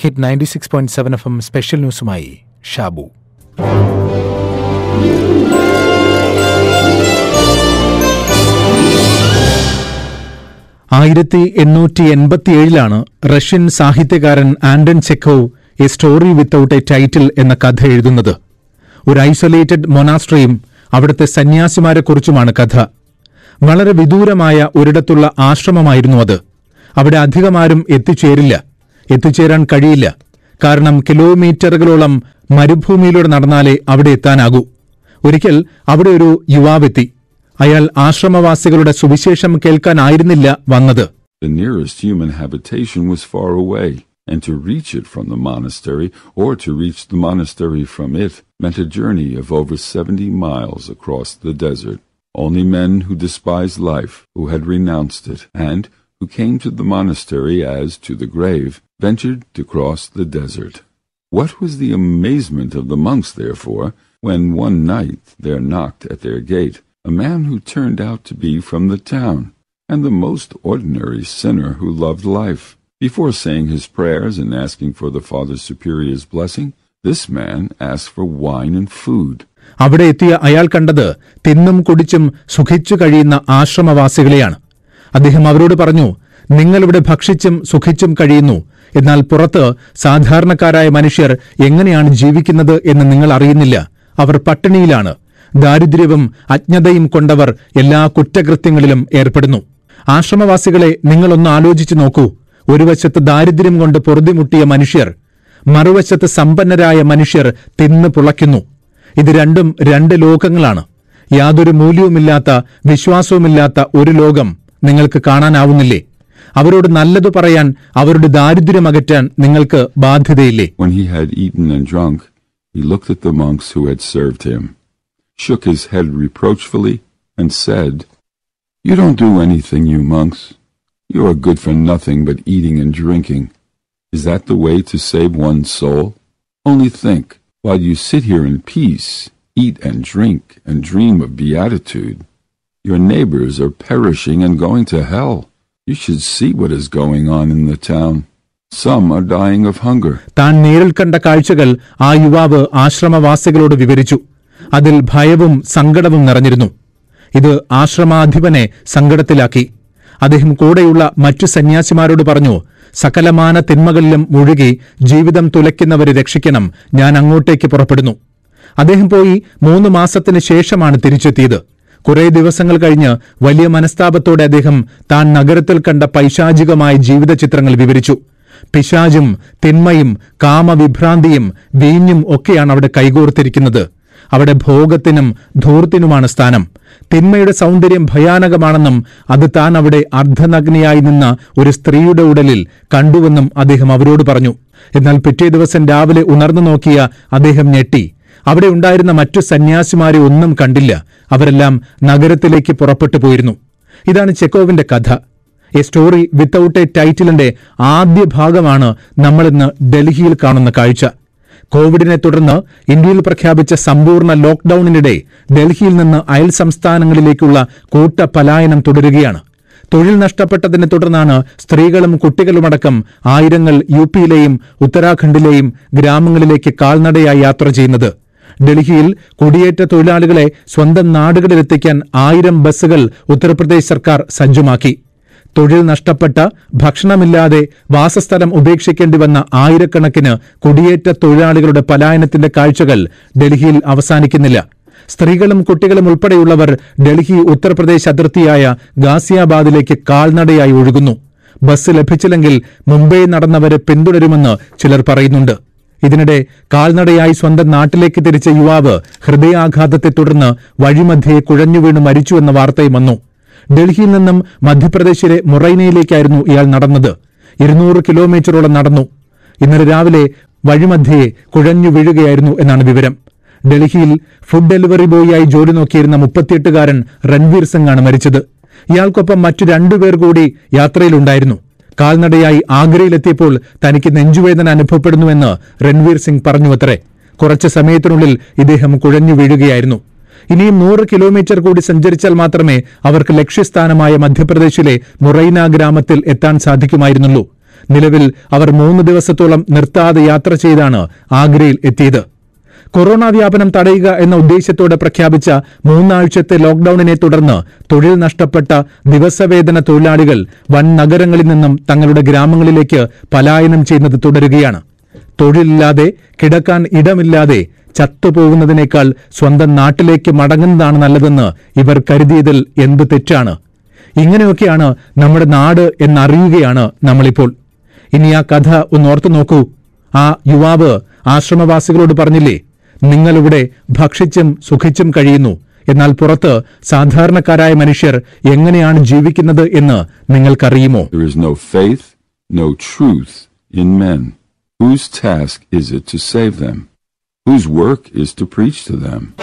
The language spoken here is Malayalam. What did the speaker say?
Hit ninety six point seven F M special ന്യൂസുമായി Shabu. ആയിരത്തി എണ്ണൂറ്റി എൺപത്തിയേഴിലാണ് റഷ്യൻ സാഹിത്യകാരൻ Anton Chekhov a story without a title എന്ന കഥ എഴുതുന്നത്. ഒരു ഐസൊലേറ്റഡ് മൊനാസ്ട്രിയും അവിടുത്തെ സന്യാസിമാരെക്കുറിച്ചുമാണ് കഥ. വളരെ വിദൂരമായ ഒരിടത്തുള്ള ആശ്രമമായിരുന്നു അത്. അവിടെ അധികമാരും എത്തിച്ചേരില്ല. എത്തിച്ചേരാൻ കഴിയില്ല കാരണം കിലോമീറ്ററുകളോളം മരുഭൂമിയിലൂടെ നടന്നാലേ അവിടെ എത്താനാകൂ ഒരിക്കൽ അവിടെ ഒരു യുവാവെത്തി അയാൾ ആശ്രമവാസികളുടെ സുവിശേഷം കേൾക്കാനായിരുന്നില്ല വന്നത് The nearest human habitation was far away, and to reach it from the monastery, or to reach the monastery from it, meant a journey of over seventy miles across the desert. Only men who despised life, who had renounced it, and who came to the monastery as to the grave, ventured to cross the desert. What was the amazement of the monks, therefore, when one night there knocked at their gate a man who turned out to be from the town, and the most ordinary sinner who loved life. Before saying his prayers and asking for the Father Superior's blessing, this man asked for wine and food. അവിടെ എത്തിയ അയാൾ കണ്ടത് തിന്നും കുടിച്ചും സുഖിച്ചു കഴിയുന്ന ആശ്രമവാസികളെയാണ് അദ്ദേഹം അവരോട് പറഞ്ഞു നിങ്ങളിവിടെ ഭക്ഷിച്ചും സുഖിച്ചും കഴിയുന്നു. എന്നാൽ പുറത്ത് സാധാരണക്കാരായ മനുഷ്യർ എങ്ങനെയാണ് ജീവിക്കുന്നത് എന്ന് നിങ്ങൾ അറിയുന്നില്ല. അവർ പട്ടിണിയിലാണ്. ദാരിദ്ര്യവും അജ്ഞതയും കൊണ്ടവർ എല്ലാ കുറ്റകൃത്യങ്ങളിലും ഏർപ്പെടുന്നു. ആശ്രമവാസികളെ നിങ്ങളൊന്ന് ആലോചിച്ചു നോക്കൂ. ഒരു വശത്ത് ദാരിദ്ര്യം കൊണ്ട് പൊറുതിമുട്ടിയ മനുഷ്യർ മറുവശത്ത് സമ്പന്നരായ മനുഷ്യർ തിന്ന് പുളയ്ക്കുന്നു. ഇത് രണ്ടും രണ്ട് ലോകങ്ങളാണ്. യാതൊരു മൂല്യവുമില്ലാത്ത വിശ്വാസവുമില്ലാത്ത ഒരു ലോകം. നിങ്ങൾക്ക് കാണാനാവുന്നില്ലേ അവരോട് നല്ലതു പറയാൻ അവരുടെ ദാരിദ്ര്യം അകറ്റാൻ നിങ്ങൾക്ക് ബാധ്യതയില്ലേ When he had eaten and drunk, he looked at the monks who had served him, shook his head reproachfully, and said, You don't do anything, you monks. You are good for nothing but eating and drinking. Is that the way to save one's soul? Only think, while you sit here in peace, eat and drink and dream of beatitude, your neighbors are perishing and going to hell. You should see what is going on in the town. Some are dying of hunger. താൻ നേരിൽ കണ്ട കാഴ്ചകൾ ആ യുവാവ് ആശ്രമവാസികളോട് വിവരിച്ചു അതിൽ ഭയവും സങ്കടവും നിറഞ്ഞിരുന്നു ഇത് ആശ്രമാധിപനെ സങ്കടത്തിലാക്കി അദ്ദേഹം കൂടെയുള്ള മറ്റു സന്യാസിമാരോട് പറഞ്ഞു സകലമാന തിന്മകളിലും മുഴുകി ജീവിതം തുലയ്ക്കുന്നവരെ രക്ഷിക്കണം ഞാൻ അങ്ങോട്ടേക്ക് പുറപ്പെടുന്നു അദ്ദേഹം പോയി മൂന്ന് മാസത്തിന് ശേഷമാണ് തിരിച്ചെത്തിയത് കുറെ ദിവസങ്ങൾ കഴിഞ്ഞ് വലിയ മനസ്താപത്തോടെ അദ്ദേഹം താൻ നഗരത്തിൽ കണ്ട പൈശാചികമായ ജീവിത ചിത്രങ്ങൾ വിവരിച്ചു. പിശാചും തിന്മയും കാമവിഭ്രാന്തിയും വീഞ്ഞും ഒക്കെയാണ് അവിടെ കൈകോർത്തിരിക്കുന്നത്. അവിടെ ഭോഗത്തിനും ധൂർത്തിനുമാണ് സ്ഥാനം. തിന്മയുടെ സൗന്ദര്യം ഭയാനകമാണെന്നും അത് താൻ അവിടെ അർദ്ധനഗ്നിയായി നിന്ന ഒരു സ്ത്രീയുടെ ഉടലിൽ കണ്ടുവെന്നും അദ്ദേഹം അവരോട് പറഞ്ഞു. എന്നാൽ പിറ്റേ ദിവസം രാവിലെ ഉണർന്നു നോക്കിയ അദ്ദേഹം ഞെട്ടി. അവിടെ ഉണ്ടായിരുന്ന മറ്റു സന്യാസിമാരെ ഒന്നും കണ്ടില്ല. അവരെല്ലാം നഗരത്തിലേക്ക് പുറപ്പെട്ടു പോയിരുന്നു. ഇതാണ് ചെക്കോവിന്റെ കഥ. എ സ്റ്റോറി വിത്തൌട്ട് എ ടൈറ്റിലിന്റെ ആദ്യ ഭാഗമാണ് നമ്മളിന്ന് ഡൽഹിയിൽ കാണുന്ന കാഴ്ച. കോവിഡിനെ തുടർന്ന് ഇന്ത്യയിൽ പ്രഖ്യാപിച്ച സമ്പൂർണ ലോക്ഡൌണിനിടെ ഡൽഹിയിൽ നിന്ന് അയൽ സംസ്ഥാനങ്ങളിലേക്കുള്ള കൂട്ട പലായനം തുടരുകയാണ്. തൊഴിൽ നഷ്ടപ്പെട്ടതിനെ തുടർന്നാണ് സ്ത്രീകളും കുട്ടികളുമടക്കം ആയിരങ്ങൾ യു പിയിലെയും ഉത്തരാഖണ്ഡിലെയും ഗ്രാമങ്ങളിലേക്ക് കാൽനടയായി യാത്ര ചെയ്യുന്നത്. ഡൽഹിയിൽ കുടിയേറ്റ തൊഴിലാളികളെ സ്വന്തം നാടുകളിലെത്തിക്കാൻ ആയിരം ബസ്സുകൾ ഉത്തർപ്രദേശ് സർക്കാർ സജ്ജമാക്കി. തൊഴിൽ നഷ്ടപ്പെട്ട ഭക്ഷണമില്ലാതെ വാസസ്ഥലം ഉപേക്ഷിക്കേണ്ടി വന്ന ആയിരക്കണക്കിന് കുടിയേറ്റ തൊഴിലാളികളുടെ പലായനത്തിന്റെ കാഴ്ചകൾ ഡൽഹിയിൽ അവസാനിക്കുന്നില്ല. സ്ത്രീകളും കുട്ടികളും ഉൾപ്പെടെയുള്ളവർ ഡൽഹി ഉത്തർപ്രദേശ് അതിർത്തിയായ ഗാസിയാബാദിലേക്ക് കാൽനടയായി ഒഴുകുന്നു. ബസ് ലഭിച്ചില്ലെങ്കിൽ മുംബൈ നടന്നവരെ പിന്തുടരുമെന്ന് ചിലർ പറയുന്നുണ്ട്. ഇതിനിടെ കാൽനടയായി സ്വന്തം നാട്ടിലേക്ക് തിരിച്ച യുവാവ് ഹൃദയാഘാതത്തെ തുടർന്ന് വഴിമധ്യേ കുഴഞ്ഞുവീണ് മരിച്ചുവെന്ന വാർത്തയും വന്നു. ഡൽഹിയിൽ നിന്നും മധ്യപ്രദേശിലെ മൊറൈനയിലേക്കായിരുന്നു ഇയാൾ നടന്നത്. ഇരുന്നൂറ് കിലോമീറ്ററോളം നടന്നു. ഇന്നലെ രാവിലെ വഴിമധ്യേ കുഴഞ്ഞു വീഴുകയായിരുന്നു എന്നാണ് വിവരം. ഡൽഹിയിൽ ഫുഡ് ഡെലിവറി ബോയിയായി ജോലി നോക്കിയിരുന്ന മുപ്പത്തിയെട്ടുകാരൻ രൺവീർ സിംഗ് ആണ് മരിച്ചത്. ഇയാൾക്കൊപ്പം മറ്റു രണ്ടുപേർ കൂടി യാത്രയിലുണ്ടായിരുന്നു. കാൽനടയായി ആഗ്രയിലെത്തിയപ്പോൾ തനിക്ക് നെഞ്ചുവേദന അനുഭവപ്പെടുന്നുവെന്ന് രൺവീർ സിംഗ് പറഞ്ഞുവത്രേ. കുറച്ച് സമയത്തിനുള്ളിൽ ഇദ്ദേഹം കുഴഞ്ഞു വീഴുകയായിരുന്നു. ഇനിയും നൂറ് കിലോമീറ്റർ കൂടി സഞ്ചരിച്ചാൽ മാത്രമേ അവർക്ക് ലക്ഷ്യസ്ഥാനമായ മധ്യപ്രദേശിലെ മുറൈന ഗ്രാമത്തിൽ എത്താൻ സാധിക്കുമായിരുന്നുള്ളൂ. നിലവിൽ അവർ മൂന്ന് ദിവസത്തോളം നിർത്താതെ യാത്ര ചെയ്താണ് ആഗ്രയിൽ എത്തിയത്. കൊറോണ വ്യാപനം തടയുക എന്ന ഉദ്ദേശത്തോടെ പ്രഖ്യാപിച്ച മൂന്നാഴ്ചത്തെ ലോക്ഡൌണിനെ തുടർന്ന് തൊഴിൽ നഷ്ടപ്പെട്ട ദിവസവേതന തൊഴിലാളികൾ വൻ നഗരങ്ങളിൽ നിന്നും തങ്ങളുടെ ഗ്രാമങ്ങളിലേക്ക് പലായനം ചെയ്യുന്നത് തുടരുകയാണ്. തൊഴിലില്ലാതെ കിടക്കാൻ ഇടമില്ലാതെ ചത്തുപോകുന്നതിനേക്കാൾ സ്വന്തം നാട്ടിലേക്ക് മടങ്ങുന്നതാണ് നല്ലതെന്ന് ഇവർ കരുതിയതിൽ എന്ത് തെറ്റാണ്? ഇങ്ങനെയൊക്കെയാണ് നമ്മുടെ നാട് എന്നറിയുകയാണ് നമ്മളിപ്പോൾ. ഇനി ആ കഥ ഒന്ന് ഓർത്തു നോക്കൂ. ആ യുവാവ് ആശ്രമവാസികളോട് പറഞ്ഞില്ലേ നിങ്ങളിവിടെ ഭക്ഷിച്ചും സുഖിച്ചും കഴിയുന്നു എന്നാൽ പുറത്ത് സാധാരണക്കാരായ മനുഷ്യർ എങ്ങനെയാണ് ജീവിക്കുന്നത് എന്ന് നിങ്ങൾക്കറിയുമോ no truth in men. Whose task is it to save them? Whose work is to preach to them?